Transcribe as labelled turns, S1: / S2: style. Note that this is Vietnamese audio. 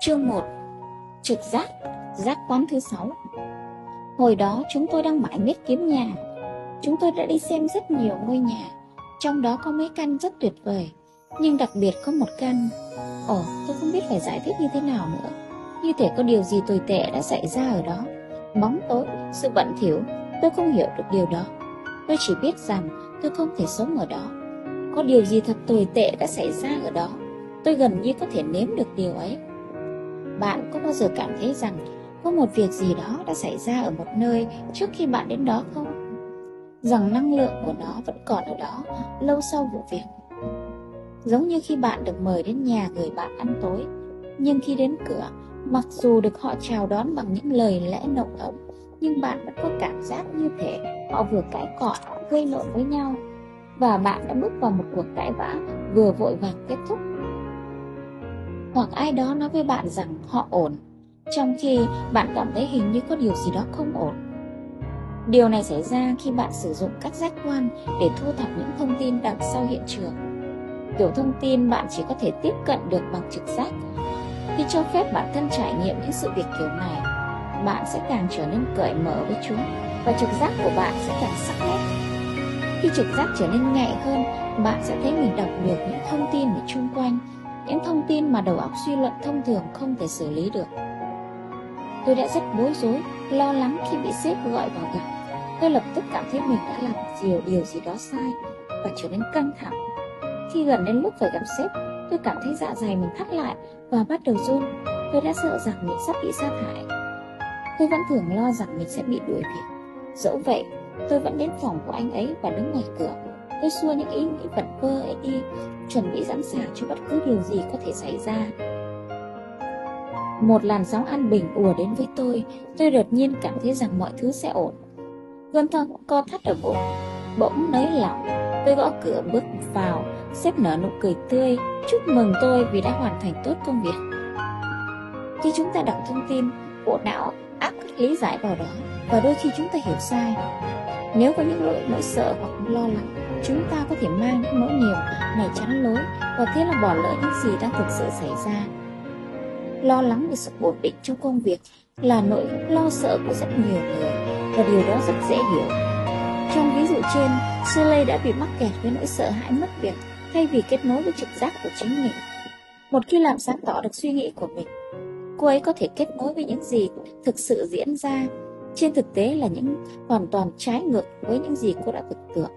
S1: Chương 1 Trực giác, giác quán thứ 6 Hồi đó chúng tôi đang mãi miết kiếm nhà. Chúng tôi đã đi xem rất nhiều ngôi nhà Trong đó có mấy căn rất tuyệt vời Nhưng đặc biệt có một căn. Ồ, tôi không biết phải giải thích như thế nào nữa. Như thể có điều gì tồi tệ đã xảy ra ở đó. Bóng tối, sự bận thiểu Tôi không hiểu được điều đó. Tôi chỉ biết rằng tôi không thể sống ở đó. Có điều gì thật tồi tệ đã xảy ra ở đó? Tôi gần như có thể nếm được điều ấy. Bạn có bao giờ cảm thấy rằng Có một việc gì đó đã xảy ra ở một nơi Trước khi bạn đến đó không? Rằng năng lượng của nó vẫn còn ở đó Lâu sau vụ việc Giống như khi bạn được mời đến nhà người bạn ăn tối Nhưng khi đến cửa Mặc dù được họ chào đón bằng những lời lẽ nồng ấm Nhưng bạn vẫn có cảm giác như thể Họ vừa cãi cọ, gây lộn với nhau Và bạn đã bước vào một cuộc cãi vã Vừa vội vàng kết thúc hoặc ai đó nói với bạn rằng họ ổn Trong khi bạn cảm thấy hình như có điều gì đó không ổn Điều này xảy ra khi bạn sử dụng các giác quan để thu thập những thông tin đằng sau hiện trường kiểu thông tin bạn chỉ có thể tiếp cận được bằng trực giác. Khi cho phép bản thân trải nghiệm những sự việc kiểu này, bạn sẽ càng trở nên cởi mở với chúng và trực giác của bạn sẽ càng sắc nét. Khi trực giác trở nên nhạy hơn, bạn sẽ thấy mình đọc được những thông tin ở chung quanh, những thông tin mà đầu óc suy luận thông thường không thể xử lý được. Tôi đã rất bối rối, lo lắng khi bị sếp gọi vào gặp. Tôi lập tức cảm thấy mình đã làm điều điều gì đó sai và trở nên căng thẳng khi gần đến lúc phải gặp sếp, tôi cảm thấy dạ dày mình thắt lại và bắt đầu run. Tôi đã sợ rằng mình sắp bị sa thải. Tôi vẫn thường lo rằng mình sẽ bị đuổi việc. Dẫu vậy, tôi vẫn đến phòng của anh ấy và đứng ngoài cửa. Tôi xua những ý nghĩ vật vơ ấy đi, chuẩn bị sẵn sàng cho bất cứ điều gì có thể xảy ra. Một làn sóng an bình ùa đến với tôi, tôi đột nhiên cảm thấy rằng mọi thứ sẽ ổn. cơn thân co thắt ở bụng, bỗng nới lỏng. Tôi gõ cửa bước vào, Sếp nở nụ cười tươi Chúc mừng tôi vì đã hoàn thành tốt công việc Khi chúng ta đọc thông tin Bộ não áp các lý giải vào đó Và đôi khi chúng ta hiểu sai nếu có những nỗi nỗi sợ hoặc lo lắng Chúng ta có thể mang những nỗi niềm này chắn lối Và thế là bỏ lỡ những gì đang thực sự xảy ra. Lo lắng về sự ổn định trong công việc Là nỗi lo sợ của rất nhiều người Và điều đó rất dễ hiểu. Trong ví dụ trên Shirley đã bị mắc kẹt với nỗi sợ hãi mất việc thay vì kết nối với trực giác của chính mình. Một khi làm sáng tỏ được suy nghĩ của mình, cô ấy có thể kết nối với những gì thực sự diễn ra, trên thực tế là những hoàn toàn trái ngược với những gì cô đã tưởng tượng.